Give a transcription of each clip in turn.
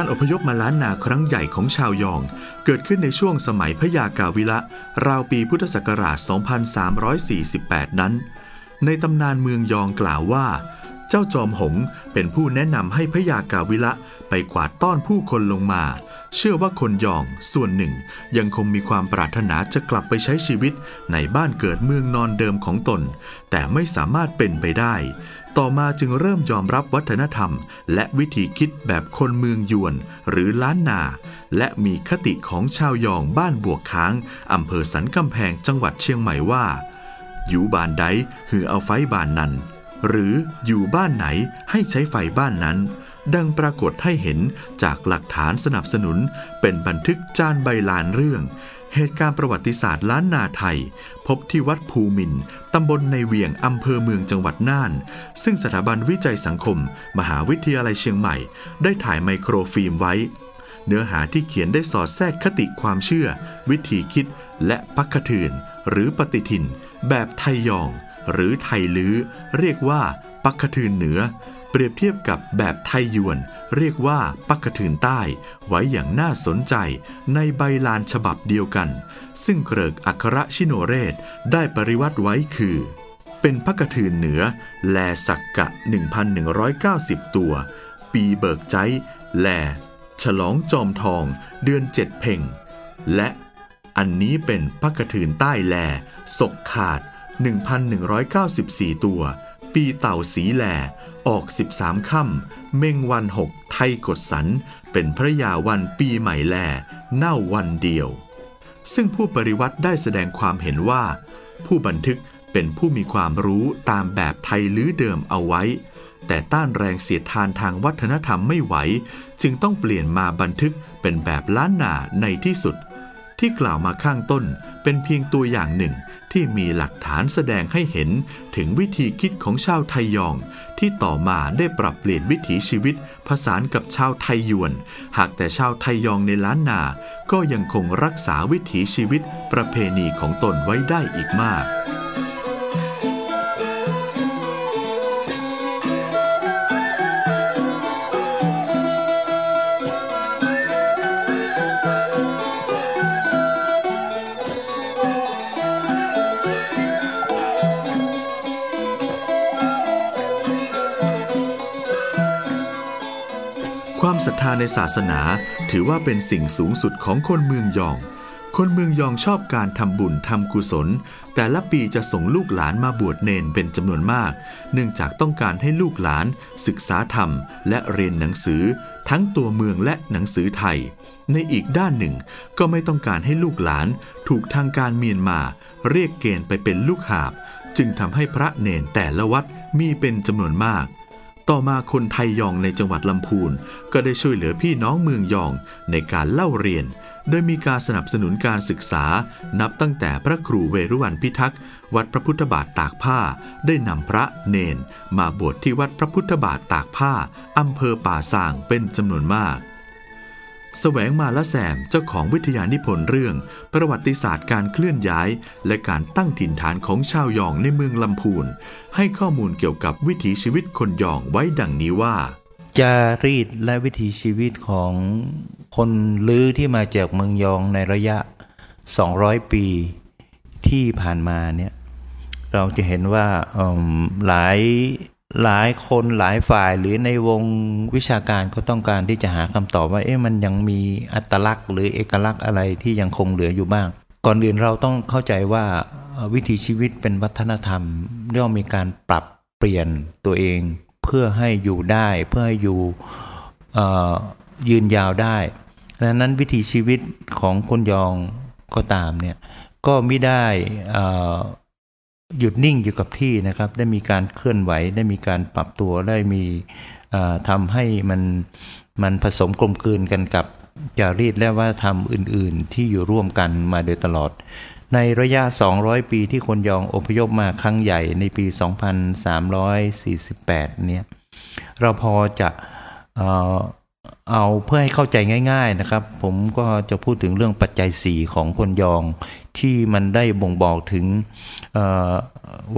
การอพยพมาล้านนาครั้งใหญ่ของชาวยอง เกิดขึ้นในช่วงสมัยพยากาวิละราวปีพุทธศักราช 2348 นั้น ในตำนานเมืองยองกล่าวว่า เจ้าจอมหงเป็นผู้แนะนำให้พยากาวิละไปกวาดต้อนผู้คนลงมา เชื่อว่าคนยองส่วนหนึ่งยังคงมีความปรารถนาจะกลับไปใช้ชีวิตในบ้านเกิดเมืองนอนเดิมของตน แต่ไม่สามารถเป็นไปได้ ต่อมาจึงเริ่มยอมรับวัฒนธรรม และวิธีคิดแบบคนเมืองยวน หรือล้านนา และมีคติของชาวยองบ้านบวกค้างอำเภอสันกำแพงจังหวัดเชียงใหม่ว่า อยู่บ้านใดหือเอาไฟบ้านนั้น หรืออยู่บ้านไหนให้ใช้ไฟบ้านนั้น ดังปรากฏให้เห็นจากหลักฐานสนับสนุนเป็นบันทึกจานใบลานเรื่องเหตุการณ์ประวัติศาสตร์ล้านนาไทย พบที่วัดภูมินตำบลในเวียงอำเภอเมืองจังหวัดน่าน ซึ่งสถาบันวิจัยสังคม มหาวิทยาลัยเชียงใหม่ ได้ถ่ายไมโครฟิล์มไว้ เนื้อหาที่เขียนได้สอดแทรกคติความเชื่อ วิธีคิด และพักถืน หรือปฏิทิน แบบไทยยอง หรือไทยลื้อ เรียกว่าปักถืนเหนือ เปรียบเทียบกับแบบไทยยวน เรียกว่าปักกถืนใต้ ไว้อย่างน่าสนใจในใบลานฉบับเดียวกัน ซึ่งเกริกอัครชิโนเรศได้ปริวัติไว้คือ เป็นพักกถืนเหนือ แลสักกะ 1,190 ตัว ปีเบิกใจ แล ฉลองจอมทอง เดือนเจ็ดเพ่ง และอันนี้เป็นพักกถืนใต้แลศกขาด 1,194 ตัว ปีเต่าสีแล ออก 13ค่ำเม่งวันหกไทยกดสัน เป็นพระยาวันปีใหม่แล เน่าวันเดียว ซึ่งผู้ปริวัติได้แสดงความเห็นว่า ผู้บันทึกเป็นผู้มีความรู้ตามแบบไทยลื้อเดิมเอาไว้ แต่ต้านแรงเสียดทานทางวัฒนธรรมไม่ไหว จึงต้องเปลี่ยนมาบันทึกเป็นแบบล้านนาในที่สุด ที่กล่าวมาข้างต้นเป็นเพียงตัวอย่างหนึ่งที่มีหลักฐานแสดงให้เห็นถึงวิธีคิดของชาวไทยยอง ที่ต่อมาได้ปรับเปลี่ยนวิถีชีวิตผสานกับชาวไทยยวน หากแต่ชาวไทยยองในล้านนา ก็ยังคงรักษาวิถีชีวิตประเพณีของตนไว้ได้อีกมาก ความศรัทธาในศาสนา ถือว่าเป็นสิ่งสูงสุดของคนเมืองยอง คนเมืองยองชอบการทำบุญทำกุศล แต่ละปีจะส่งลูกหลานมาบวชเนนเป็นจำนวนมาก เนื่องจากต้องการให้ลูกหลาน ศึกษาธรรม และเรียนหนังสือ ทั้งตัวเมืองและหนังสือไทย ในอีกด้านหนึ่ง ก็ไม่ต้องการให้ลูกหลาน ถูกทางการเมียนมา เรียกเกณฑ์ไปเป็นลูกหาบ จึงทำให้พระเนนแต่ละวัดมีเป็นจำนวนมาก ต่อมาคนไทยยองในจังหวัดลำพูน ก็ได้ช่วยเหลือพี่น้องเมืองยองในการเล่าเรียน โดยมีการสนับสนุนการศึกษา นับตั้งแต่พระครูเวรุวันพิทักษ์ วัดพระพุทธบาทตากผ้า ได้นำพระเนน มาบวชที่วัดพระพุทธบาทตากผ้าอำเภอป่าสางเป็นจำนวนมาก แสวงมาละแสมเจ้าของวิทยานิพนธ์เรื่อง ประวัติศาสตร์การเคลื่อนย้าย และการตั้งถิ่นฐานของชาวยองในเมืองลำพูน ให้ข้อมูลเกี่ยวกับวิถีชีวิตคนยองไว้ดังนี้ว่า จารีตและวิถีชีวิตของคนลื้อที่มาจากเมืองยองในระยะ 200 ปีที่ผ่านมาเนี่ยเราจะเห็นว่าหลาย หลายคนหลายฝ่ายหรือในวงวิชาการก็ต้องการที่จะหาคำตอบว่า เอ๊ะมันยังมีอัตลักษณ์ หรือเอกลักษณ์อะไรที่ยังคงเหลืออยู่บ้าง ก่อนอื่นเราต้องเข้าใจว่าวิถีชีวิตเป็นวัฒนธรรมย่อมมีการปรับเปลี่ยนตัวเอง เพื่อให้อยู่ได้เพื่อให้อยู่ยืนยาวได้ดังนั้นวิถีชีวิตของคนยองก็ตามเนี่ยก็ไม่ได้ หยุดนิ่งอยู่กับที่นะครับ ได้มีการเคลื่อนไหว ได้มีการปรับตัวได้มีทำให้มันมันผสมกลมกลืนกันกับจารีตและวัฒนธรรมอื่น ๆ ที่อยู่ร่วมกันมาโดยตลอด ในระยะ 200 ปีที่คนยองอพยพมาครั้งใหญ่ในปี 2348 เนี่ยเราพอจะเอาเพื่อให้เข้าใจง่าย ๆนะครับ ผมก็จะพูดถึงเรื่องปัจจัยสี่ของคนยอง ที่มันได้บ่งบอกถึง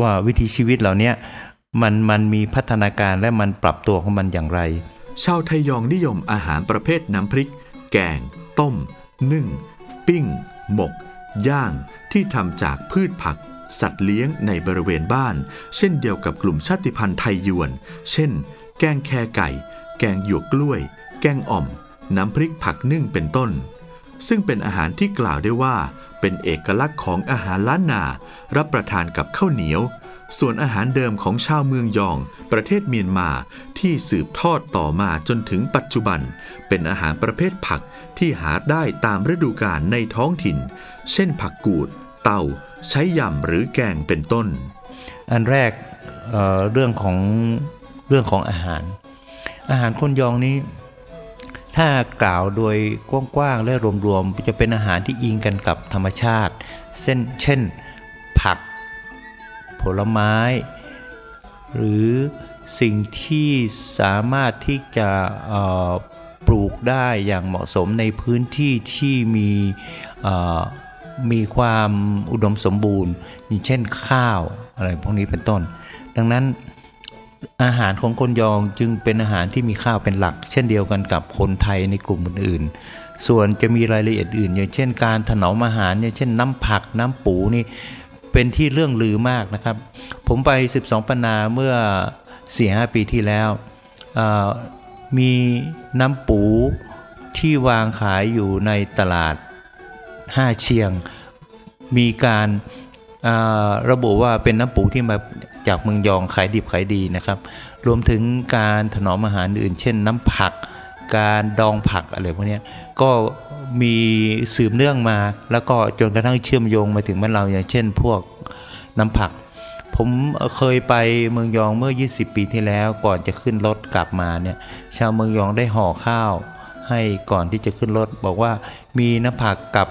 ว่าวิถีชีวิตเหล่านี้มันมันมีพัฒนาการและมันปรับตัวของมันอย่างไร ชาวไทยยองนิยมอาหารประเภทน้ำพริก แกง ต้ม นึ่ง ปิ้ง หมก ย่าง ที่ทำจากพืชผัก สัตว์เลี้ยงในบริเวณบ้าน เช่นเดียวกับกลุ่มชาติพันธุ์ไทยยวน เช่น แกงแคไก่ แกงหยวกกล้วย แกงอ่อม น้ำพริกผักนึ่งเป็นต้น ซึ่งเป็นอาหารที่กล่าวได้ว่า เป็นเอกลักษณ์ของอาหารล้านนา รับประทานกับข้าวเหนียว ส่วนอาหารเดิมของชาวเมืองยอง ประเทศเมียนมาที่สืบทอดต่อมาจนถึงปัจจุบัน เป็นอาหารประเภทผักที่หาได้ตามฤดูกาลในท้องถิ่น เช่นผักกูด เต่า ใช้ยำหรือแกงเป็นต้น อันแรกเเรื่องของเรื่องของอาหาร อาหารคนยองนี้ ถ้ากล่าวโดยกว้างๆและรวมๆจะเป็นอาหารที่อิงกันกับธรรมชาติเช่นเช่น ผัก ผลไม้ หรือสิ่งที่สามารถที่จะปลูกได้อย่างเหมาะสมในพื้นที่ที่มีมีความอุดมสมบูรณ์ อย่างเช่นข้าวอะไรพวกนี้เป็นต้น ดังนั้น อาหารของคนยองจึงเป็นอาหารที่มีข้าวเป็นหลัก เช่นเดียวกันกับคนไทยในกลุ่มอื่นๆ ส่วนจะมีรายละเอียดอื่น อย่างเช่นการถนอมอาหารอย่างเช่นน้ำผักน้ำปูนี่เป็นที่เรื่องลือมากนะครับ ผมไป 12ปนาเมื่อ4-5ปีที่แล้ว มีน้ำปูที่วางขายอยู่ในตลาด 5 เชียง มีการระบุว่าเป็นน้ำปูที่มาจากเมืองยองขายดิบขายดีนะครับ รวมถึงการถนอมอาหารอื่น เช่นน้ำผัก การดองผักอะไรพวกนี้ก็มีสืบเนื่องมา แล้วก็จนกระทั่งเชื่อมโยงมาถึงบ้านเราอย่างเช่น พวกน้ำผัก ผมเคยไปเมืองยองเมื่อ 20 ปีที่แล้วก่อนจะขึ้นรถกลับมาเนี่ยชาวเมืองยองได้ห่อข้าว ให้ก่อนที่จะขึ้นรถบอกว่ามีน้ำผักกับ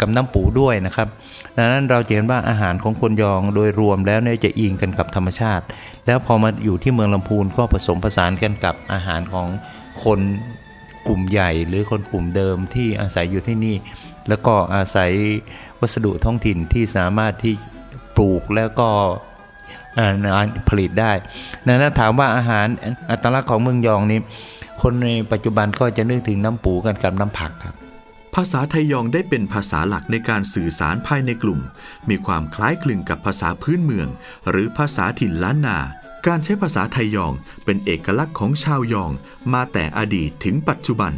กับน้ำปูด้วยนะครับ ดังนั้นเราจะเห็นว่าอาหารของคนยองโดยรวมแล้วเนี่ยจะอิงกันกับธรรมชาติ แล้วพอมาอยู่ที่เมืองลำพูนก็ผสมผสานกันกับอาหารของคนกลุ่มใหญ่ หรือคนกลุ่มเดิมที่อาศัยอยู่ที่นี่ แล้วก็อาศัยวัสดุท้องถิ่นที่สามารถที่ปลูกแล้วก็ผลิตได้ดังนั้นถามว่าอาหารอัตลักษณ์ของเมืองยองนี้ คนในปัจจุบันก็จะนึกถึงน้ำปูกันกับน้ำผักครับ ภาษาไทยยองได้เป็นภาษาหลักในการสื่อสารภายในกลุ่ม มีความคล้ายคลึงกับภาษาพื้นเมือง หรือภาษาถิ่นล้านนา การใช้ภาษาไทยยองเป็นเอกลักษณ์ของชาวยอง มาแต่อดีตถึงปัจจุบัน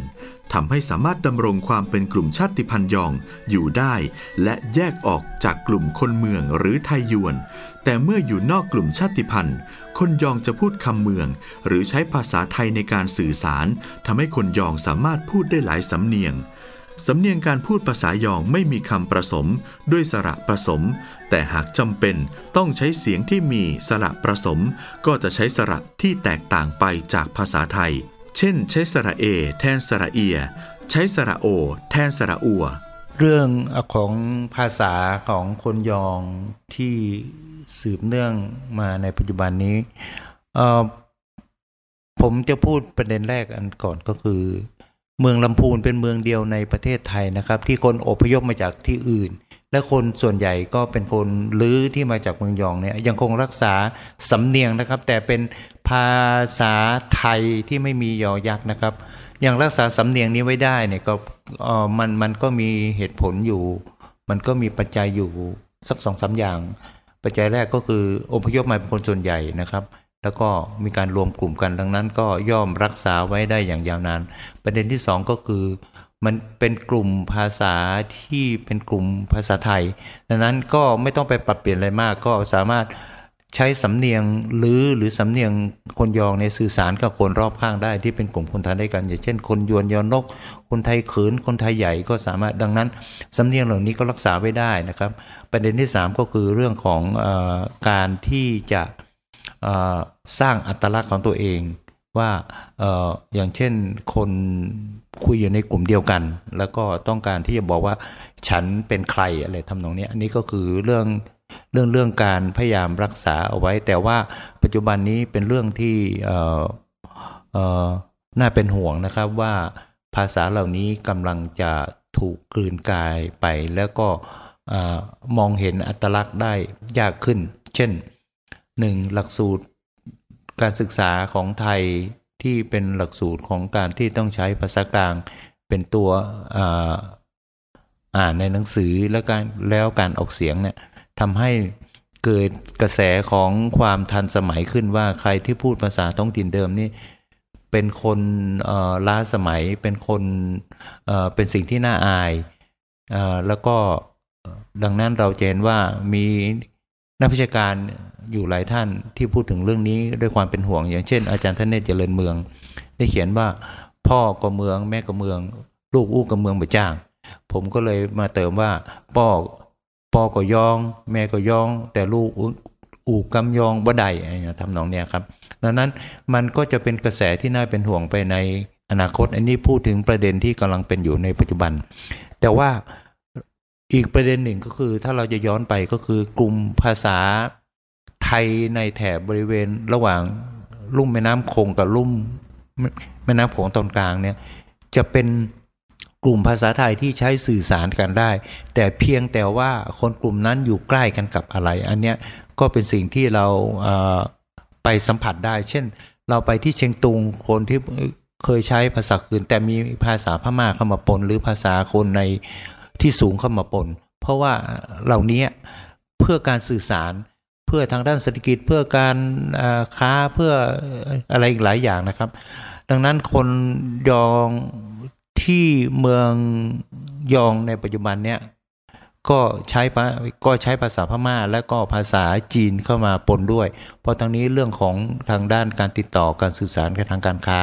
ทำให้สามารถดำรงความเป็นกลุ่มชาติพันธุ์ยองอยู่ได้ และแยกออกจากกลุ่มคนเมืองหรือไทยยวน แต่เมื่ออยู่นอกกลุ่มชาติพันธุ์ คนยองจะพูดคำเมือง หรือใช้ภาษาไทยในการสื่อสารทำให้คนยองสามารถพูดได้หลายสำเนียง สำเนียงการพูดภาษายองไม่มีคำประสม ด้วยสระประสม แต่หากจำเป็นต้องใช้เสียงที่มีสระประสม ก็จะใช้สระที่แตกต่างไปจากภาษาไทย เช่น ใช้สระเอ แทนสระเอีย ใช้สระโอ แทนสระอัว เรื่องของภาษาของคนยองที่สืบเนื่องมาในปัจจุบันนี้ผมจะพูดประเด็นแรกอันก่อนก็คือ เมืองลำพูนเป็นเมืองเดียวในประเทศไทยนะครับ ที่คนอพยพมาจากที่อื่น และคนส่วนใหญ่ก็เป็นคนลื้อที่มาจากเมืองยองเนี่ยยังคงรักษาสำเนียงนะครับ แต่เป็นภาษาไทยที่ไม่มียอยักษ์นะครับยังรักษาสำเนียงนี้ไว้ได้เนี่ยก็มันมันก็มีเหตุผลอยู่ มันก็มีปัจจัยอยู่สักสองสาอย่าง ปัจจัยแรกก็คืออพยพมาเป็นคนส่วนใหญ่นะครับ แล้วก็มีการรวมกลุ่มกันดังนั้นก็ย่อมรักษาไว้ได้อย่างยาวนาน ประเด็นที่สองก็คือ มันเป็นกลุ่มภาษาที่เป็นกลุ่มภาษาไทย ดังนั้นก็ไม่ต้องไปปรับเปลี่ยนอะไรมาก ก็สามารถใช้สำเนียงหรือหรือสำเนียงคนยองในสื่อสารกับคนรอบข้างได้ที่เป็นกลุ่มคนไทยด้วยกัน อย่างเช่น คนยวนยอนกคนไทยเขินคนไทยใหญ่ก็สามารถดังนั้นสำเนียงเหล่านี้ก็รักษาไว้ได้นะครับ ประเด็นที่ 3 ก็คือเรื่องของอการที่จะ สร้างอัตลักษณ์ของตัวเองว่าอย่างเช่นคนคุยอยู่ในกลุ่มเดียวกัน แล้วก็ต้องการที่จะบอกว่าฉันเป็นใครอะไรทำนองนี้อันนี้ก็คือเรื่องเรื่องเรื่องการพยายามรักษาเอาไว้ แต่ว่าปัจจุบันนี้เป็นเรื่องที่น่าเป็นห่วงนะครับว่าภาษาเหล่านี้กำลังจะถูกกลืนกายไป แล้วก็มองเห็นอัตลักษณ์ได้ยากขึ้น เช่น หนึ่งหลักสูตรการศึกษาของไทยที่เป็นหลักสูตรของการที่ต้องใช้ภาษากลางเป็นตัวอ่านในหนังสือแล้วการแล้วการออกเสียงเนี่ยทำให้เกิดกระแสของความทันสมัยขึ้นว่าใครที่พูดภาษาท้องถิ่นเดิมนี่เป็นคนล้าสมัยเป็นคนเป็นสิ่งที่น่าอายแล้วก็ดังนั้นเราเห็นว่ามี นักวิชาการอยู่หลายท่านที่พูดถึงเรื่องนี้ด้วยความเป็นห่วง อย่างเช่น อาจารย์ท่านเนตเจริญเมือง ได้เขียนว่าพ่อก็เมืองแม่ก็เมือง ลูกอู้ก็เมืองไปจ้าง ผมก็เลยมาเติมว่าพ่อพ่อก็ยอง แม่ก็ยอง แต่ลูกอู่กำยองบ่ได้ทำนองเนี้ยครับดังนั้นมันก็จะเป็นกระแสที่น่าเป็นห่วงไปในอนาคต อันนี้พูดถึงประเด็นที่กำลังเป็นอยู่ในปัจจุบัน แต่ว่า อีกประเด็นหนึ่งก็คือถ้าเราจะย้อนไปก็คือกลุ่มภาษาไทยในแถบบริเวณระหว่างลุ่มแม่น้ำคงกับลุ่มแม่น้ำโขงตอนกลางเนี่ยจะเป็นกลุ่มภาษาไทยที่ใช้สื่อสารกันได้ แต่เพียงแต่ว่าคนกลุ่มนั้นอยู่ใกล้กันกับอะไร อันเนี้ยก็เป็นสิ่งที่เราไปสัมผัสได้ เช่น เราไปที่เชียงตุงคนที่เคยใช้ภาษาอื่น แต่มีภาษาพม่าเข้ามาปนหรือภาษาคนใน ที่สูงเข้ามาปน เพราะว่าเหล่านี้เพื่อการสื่อสารเพื่อทางด้านเศรษฐกิจเพื่อการค้าเพื่ออะไรอีกหลายอย่างนะครับ ดังนั้นคนยองที่เมืองยองในปัจจุบันเนี่ยก็ใช้ก็ใช้ภาษาพม่า และก็ภาษาจีนเข้ามาปนด้วย เพราะทางนี้เรื่องของทางด้านการติดต่อการสื่อสารกับทางการค้า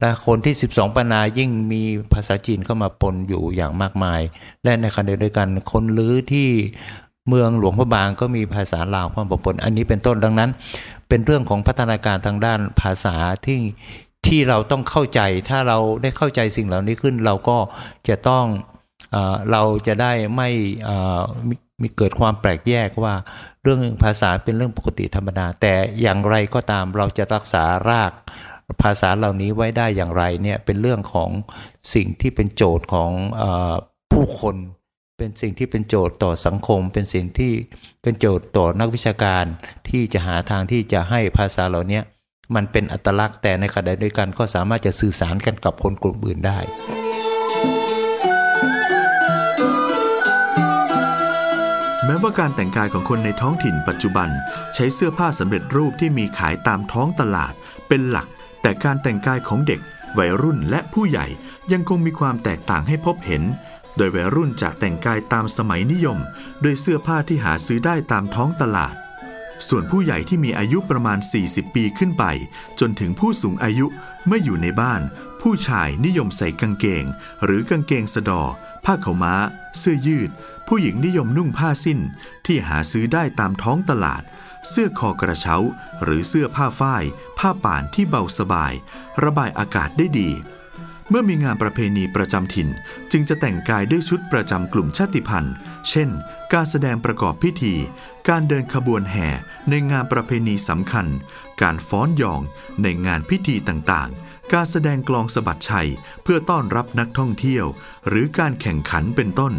และคนที่ 12ปนายิ่งมีภาษาจีนเข้ามาปนอยู่อย่างมากมาย และในขณะเดียวกันคนลื้อที่เมืองหลวงพระบางก็มีภาษาลาวความปนอันนี้เป็นต้นดังนั้น เป็นเรื่องของพัฒนาการทางด้านภาษาที่ที่เราต้องเข้าใจถ้าเราได้เข้าใจสิ่งเหล่านี้ขึ้น เราก็จะต้องเอเราจะได้ไม่มีเกิดความแปลกแยกว่าเรื่องภาษาเป็นเรื่องปกติธรรมดา แต่อย่างไรก็ตามเราจะรักษาราก ภาษาเหล่านี้ไว้ได้อย่างไรเนี่ยเป็นเรื่องของสิ่งที่เป็นโจทย์ของอผู้คน เป็นสิ่งที่เป็นโจทย์ต่อสังคม เป็นสิ่งที่เป็นโจทย์ต่อนักวิชาการ ที่จะหาทางที่จะให้ภาษาเหล่านี้มันเป็นอัตลักษณ์แต่ในขณะเดียวกันก็สามารถจะสื่อสารกันกับคนกลุ่มอื่นได้แม้ว่าการแต่งกายของคนในท้องถิ่นปัจจุบัน ใช้เสื้อผ้าสำเร็จรูปที่มีขายตามท้องตลาดเป็นหลัก แต่การแต่งกายของเด็ก วัยรุ่นและผู้ใหญ่ยังคงมีความแตกต่างให้พบเห็น โดยวัยรุ่นจะแต่งกายตามสมัยนิยม ด้วยเสื้อผ้าที่หาซื้อได้ตามท้องตลาด ส่วนผู้ใหญ่ที่มีอายุประมาณ 40 ปีขึ้นไป จนถึงผู้สูงอายุเมื่ออยู่ในบ้าน ผู้ชายนิยมใส่กางเกง หรือกางเกงสะดอ ผ้าขาวม้า เสื้อยืด ผู้หญิงนิยมนุ่งผ้าสิ้น ที่หาซื้อได้ตามท้องตลาด เสื้อคอกระเช้า หรือเสื้อผ้าฝ้าย ผ้าป่านที่เบาสบาย ระบายอากาศได้ดี เมื่อมีงานประเพณีประจำถิ่น จึงจะแต่งกายด้วยชุดประจำกลุ่มชาติพันธุ์ เช่น การแสดงประกอบพิธี การเดินขบวนแห่ในงานประเพณีสำคัญ การฟ้อนยองในงานพิธีต่างๆ การแสดงกลองสะบัดชัยเพื่อต้อนรับนักท่องเที่ยว หรือการแข่งขันเป็นต้น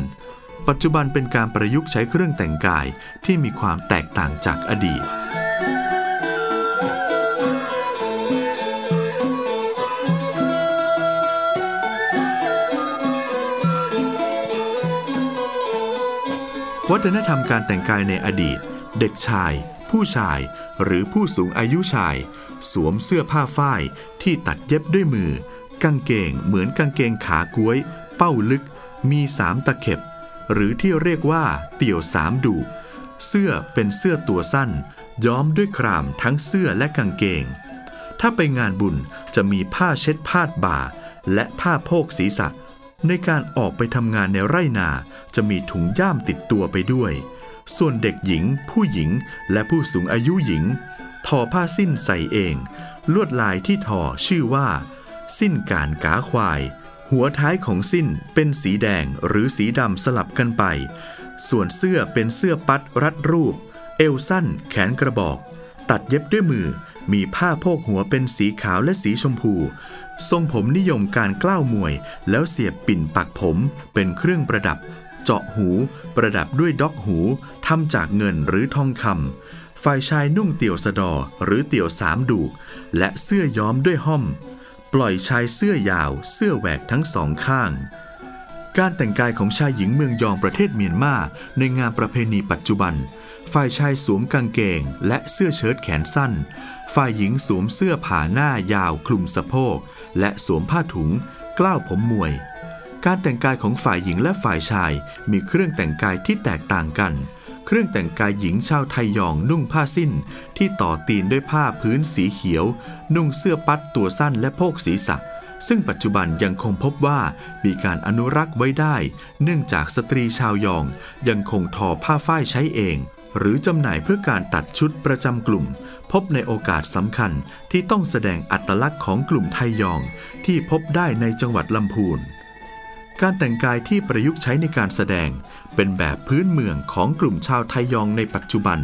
ปัจจุบันเป็นการประยุกต์ใช้เครื่องแต่งกายที่มีความแตกต่างจากอดีต วัฒนธรรมการแต่งกายในอดีต เด็กชาย ผู้ชาย หรือผู้สูงอายุชาย สวมเสื้อผ้าฝ้ายที่ตัดเย็บด้วยมือ กางเกงเหมือนกางเกงขาก้วย เป้าลึกมีสามตะเข็บ หรือที่เรียกว่า เตี่ยวสามดูเสื้อเป็นเสื้อตัวสั้น ย้อมด้วยครามทั้งเสื้อและกางเกง ถ้าไปงานบุญจะมีผ้าเช็ดพาดบ่า และผ้าโพกศีรษะ ในการออกไปทำงานในไร่นาจะมีถุงย่ามติดตัวไปด้วย ส่วนเด็กหญิง ผู้หญิง และผู้สูงอายุหญิง ทอผ้าสิ้นใส่เอง ลวดลายที่ทอชื่อว่า สิ้นการกาควาย หัวท้ายของสิ้นเป็นสีแดงหรือสีดำสลับกันไป ส่วนเสื้อเป็นเสื้อปัดรัดรูป เอวสั้น แขนกระบอก ตัดเย็บด้วยมือ มีผ้าโพกหัวเป็นสีขาวและสีชมพู ทรงผมนิยมการกล้าวมวย แล้วเสียบปิ่นปักผม เป็นเครื่องประดับ เจาะหู ประดับด้วยด็อกหูทำจากเงินหรือทองคำฝ่ายชายนุ่งเตี่ยวสะดอหรือเตี่ยวสามดูก และเสื้อย้อมด้วยห้อม ปล่อยชายเสื้อยาวเสื้อแหวกทั้งสองข้าง การแต่งกายของชายหญิงเมืองยองประเทศเมียนมาในงานประเพณีปัจจุบัน ฝ่ายชายสวมกางเกงและเสื้อเชิ้ตแขนสั้น ฝ่ายหญิงสวมเสื้อผ่าหน้ายาวคลุมสะโพก และสวมผ้าถุง กล้าวผมมวย การแต่งกายของฝ่ายหญิงและฝ่ายชายมีเครื่องแต่งกายที่แตกต่างกัน เครื่องแต่งกายหญิงชาวไทยยองนุ่งผ้าสิ้น ที่ต่อตีนด้วยผ้าพื้นสีเขียว นุ่งเสื้อปัดตัวสั้นและโพกศีรษะ ซึ่งปัจจุบันยังคงพบว่ามีการอนุรักษ์ไว้ได้ เนื่องจากสตรีชาวยองยังคงทอผ้าฝ้ายใช้เอง หรือจำหน่ายเพื่อการตัดชุดประจำกลุ่ม พบในโอกาสสำคัญที่ต้องแสดงอัตลักษณ์ของกลุ่มไทยยอง ที่พบได้ในจังหวัดลำพูน การแต่งกายที่ประยุกต์ใช้ในการแสดง เป็นแบบพื้นเมืองของกลุ่มชาวไทยยองในปัจจุบัน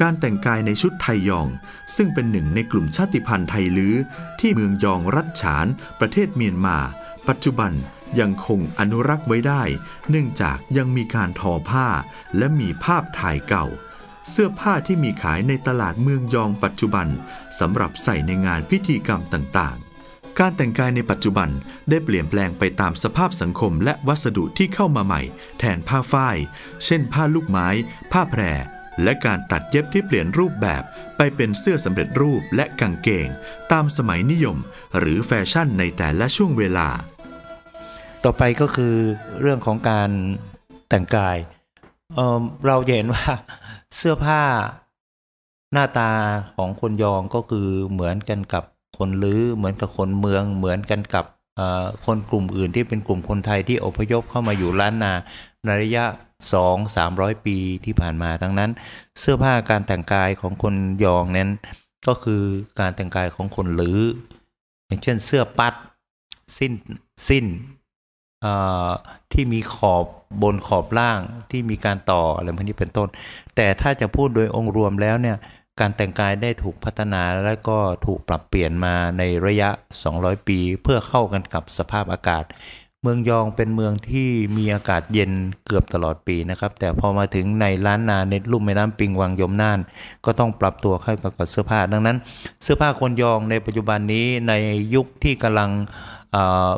การแต่งกายในชุดไทยยอง ซึ่งเป็นหนึ่งในกลุ่มชาติพันธุ์ไทยลื้อ ที่เมืองยองรัฐฉาน ประเทศเมียนมา ปัจจุบันยังคงอนุรักษ์ไว้ได้ เนื่องจากยังมีการทอผ้า และมีภาพถ่ายเก่า เสื้อผ้าที่มีขายในตลาดเมืองยองปัจจุบันสำหรับใส่ในงานพิธีกรรมต่าง การแต่งกายในปัจจุบันได้เปลี่ยนแปลงไปตามสภาพสังคมและวัสดุที่เข้ามาใหม่ แทนผ้าฝ้าย เช่น ผ้าลูกไม้ ผ้าแพร และการตัดเย็บที่เปลี่ยนรูปแบบ ไปเป็นเสื้อสำเร็จรูปและกางเกง ตามสมัยนิยม หรือแฟชั่นในแต่ละช่วงเวลา ต่อไปก็คือเรื่องของการแต่งกายเเราเห็นว่าเสื้อผ้าหน้าตาของคนยองก็คือเหมือนกันกับ คนลื้อเหมือนกับคนเมืองเหมือนกันกับคนกลุ่มอื่นที่เป็นกลุ่มคนไทยที่อพยพเข้ามาอยู่ล้านนาในระยะสองสามร้อยปีที่ผ่านมาดังนั้น เสื้อผ้าการแต่งกายของคนยองนั้น ก็คือการแต่งกายของคนลื้ออย่างเช่นเสื้อปัดสิ้นสิ้นที่มีขอบบนขอบล่างที่มีการต่ออะไรพวกนี้เป็นต้น แต่ถ้าจะพูดโดยองค์รวมแล้วเนี่ย การแต่งกายได้ถูกพัฒนาและก็ถูกปรับเปลี่ยนมาในระยะ 200 ปี เพื่อเข้ากันกับสภาพอากาศ เมืองยองเป็นเมืองที่มีอากาศเย็นเกือบตลอดปีนะครับ แต่พอมาถึงในล้านนาในลุ่มแม่น้ำปิงวังยมน่าน ก็ต้องปรับตัวเข้ากับเสื้อผ้า ดังนั้น เสื้อผ้าคนยองในปัจจุบันนี้ในยุคที่กำลัง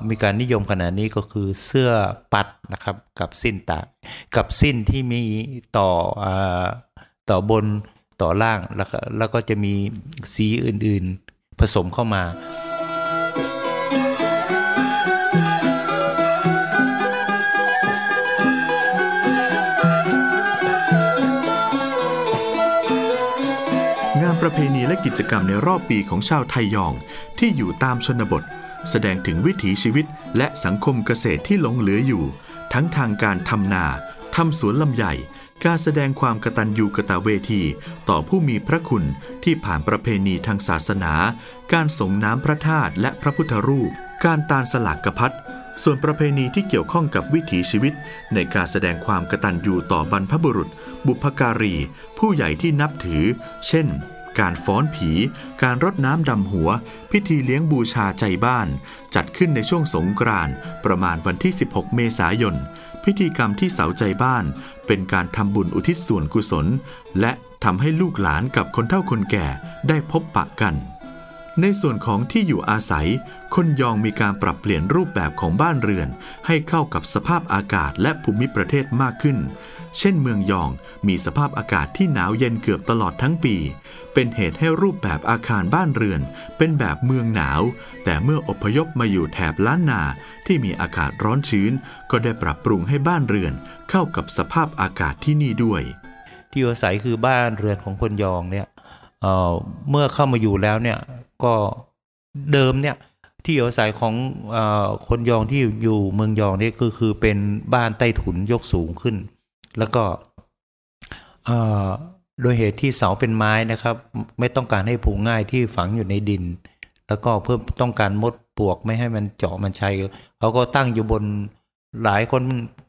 มีการนิยมขนาดนี้ก็คือเสื้อปัดนะครับกับสิ้นตากับสิ้นที่มีต่ออต่อบน ต่อล่างแล้วก็แล้วก็จะมีสีอื่นๆผสมเข้ามา งานประเพณีและกิจกรรมในรอบปีของชาวไทยยองที่อยู่ตามชนบท แสดงถึงวิถีชีวิตและสังคมเกษตรที่หลงเหลืออยู่ ทั้งทางการทำนาทำสวนลำไย การแสดงความกตัญญูกตเวทีต่อผู้มีพระคุณที่ผ่านประเพณีทางศาสนา การส่งน้ำพระธาตุและพระพุทธรูป การตาลสลากกระพัดส่วนประเพณีที่เกี่ยวข้องกับวิถีชีวิต ในการแสดงความกตัญญูต่อบรรพบุรุษ บุพการี ผู้ใหญ่ที่นับถือ เช่น การฟ้อนผี การรดน้ำดำหัว พิธีเลี้ยงบูชาใจบ้าน จัดขึ้นในช่วงสงกรานต์ประมาณวันที่ 16 เมษายน พิธีกรรมที่เสาใจบ้าน เป็นการทำบุญอุทิศส่วนกุศล และทำให้ลูกหลานกับคนเฒ่าคนแก่ได้พบปะกัน ในส่วนของที่อยู่อาศัย คนยองมีการปรับเปลี่ยนรูปแบบของบ้านเรือน ให้เข้ากับสภาพอากาศและภูมิประเทศมากขึ้น เช่นเมืองยองมีสภาพอากาศที่หนาวเย็นเกือบตลอดทั้งปี เป็นเหตุให้รูปแบบอาคารบ้านเรือน เป็นแบบเมืองหนาว แต่เมื่ออพยพมาอยู่แถบล้านนาที่มีอากาศร้อนชื้น ก็ได้ปรับปรุงให้บ้านเรือน เข้ากับสภาพอากาศที่นี่ด้วย ที่อาศัยคือบ้านเรือนของคนยองเนี่ยเเมื่อเข้ามาอยู่แล้วเนี่ยก็เดิมเนี่ยที่อาศัยของออคนยองที่อยู่เมืองยองนี่ก็คือเป็นบ้านใต้ถุนยกสูงขึ้น แล้วก็โดยเหตุที่เสาเป็นไม้นะครับ ไม่ต้องการให้ผูง่ายที่ฝังอยู่ในดิน แล้วก็เพื่อต้องการมดปลวกไม่ให้มันเจาะมันชัยเขาก็ตั้งอยู่บนหลายคน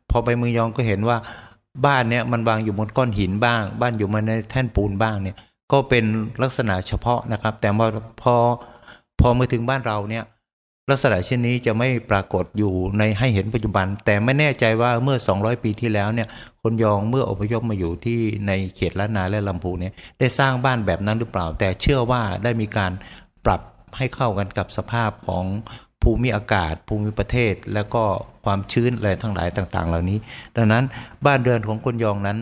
พอไปมือยองก็เห็นว่าบ้านเนี่ยมันวางอยู่บนก้อนหินบ้าง บ้านอยู่มาในแท่นปูนบ้างเนี่ย ก็เป็นลักษณะเฉพาะนะครับ แต่พอพอมาถึงบ้านเราเนี่ย ลักษณะเช่นนี้จะไม่ปรากฏอยู่ในให้เห็นปัจจุบัน แต่ไม่แน่ใจว่าเมื่อ 200 ปีที่แล้วเนี่ยคนยองเมื่ออพยพมาอยู่ที่ในเขตล้านนาและลำพูนเนี่ยได้สร้างบ้านแบบนั้นหรือเปล่า แต่เชื่อว่าได้มีการปรับให้เข้ากันกับสภาพของภูมิอากาศ ภูมิประเทศ แล้วก็ความชื้นอะไรทั้งหลายต่าง ๆ เหล่านี้ ดังนั้นบ้านเรือนของคนยองนั้น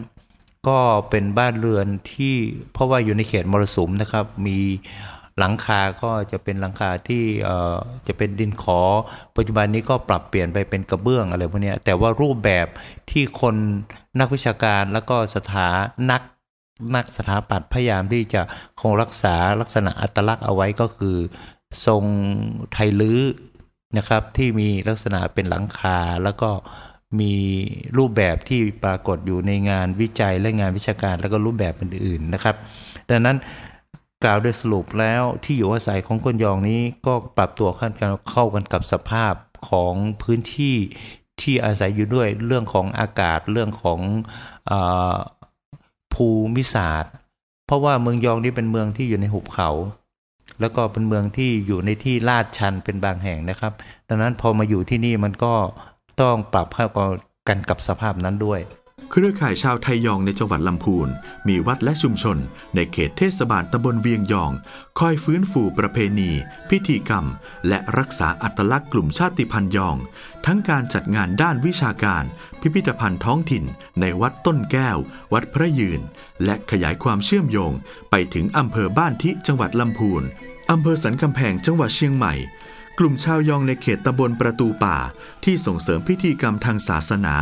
ก็เป็นบ้านเรือนที่เพราะว่าอยู่ในเขตมรสุมนะครับมี หลังคาก็จะเป็นหลังคาที่จะเป็นดินขอ ปัจจุบันนี้ก็ปรับเปลี่ยนไปเป็นกระเบื้องอะไรพวกนี้แต่ว่ารูปแบบที่คนนักวิชาการแล้วก็สถานักนักสถาปัตย์พยายามที่จะคงรักษาลักษณะอัตลักษณ์เอาไว้ก็คือ ทรงไทยลื้อนะครับ ที่มีลักษณะเป็นหลังคาแล้วก็มีรูปแบบที่ปรากฏอยู่ในงานวิจัยและงานวิชาการแล้วก็รูปแบบอื่นๆนะครับ ดังนั้น กล่าวโดยสรุปแล้วที่อยู่อาศัยของคนยองนี้ก็ปรับตัวเข้ากันเข้ากันกับสภาพของพื้นที่ที่อาศัยอยู่ด้วยเรื่องของอากาศเรื่องของออภูมิศาสตร์ เพราะว่าเมืองยองนี้เป็นเมืองที่อยู่ในหุบเขา แล้วก็เป็นเมืองที่อยู่ในที่ลาดชันเป็นบางแห่งนะครับ ดังนั้นพอมาอยู่ที่นี่มันก็ต้องปรับเข้ากันกับสภาพนั้นด้วย เครือข่ายชาวไทยยองในจังหวัดลำพูน มีวัดและชุมชน ในเขตเทศบาลตำบลเวียงยอง คอยฟื้นฟูประเพณี พิธีกรรม และรักษาอัตลักษณ์กลุ่มชาติพันธุ์ยอง ทั้งการจัดงานด้านวิชาการ พิพิธภัณฑ์ท้องถิ่น ในวัดต้นแก้ว วัดพระยืน และขยายความเชื่อมโยง ไปถึงอำเภอบ้านทิจังหวัดลำพูนอำเภอสันกำแพงจังหวัดเชียงใหม่ กลุ่มชาวยองในเขตตำบลประตูป่าที่ส่งเสริมพิธีกรรมทางศาสนา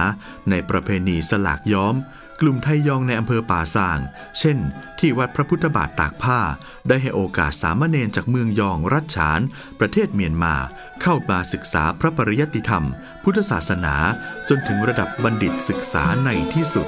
ในประเพณีสลากย้อม กลุ่มไทยยองในอำเภอป่าซาง เช่น ที่วัดพระพุทธบาทตากผ้า ได้ให้โอกาสสามเณรจากเมืองยองรัชฉาน ประเทศเมียนมา เข้ามาศึกษาพระปริยัติธรรม พุทธศาสนา จนถึงระดับบัณฑิตศึกษาในที่สุด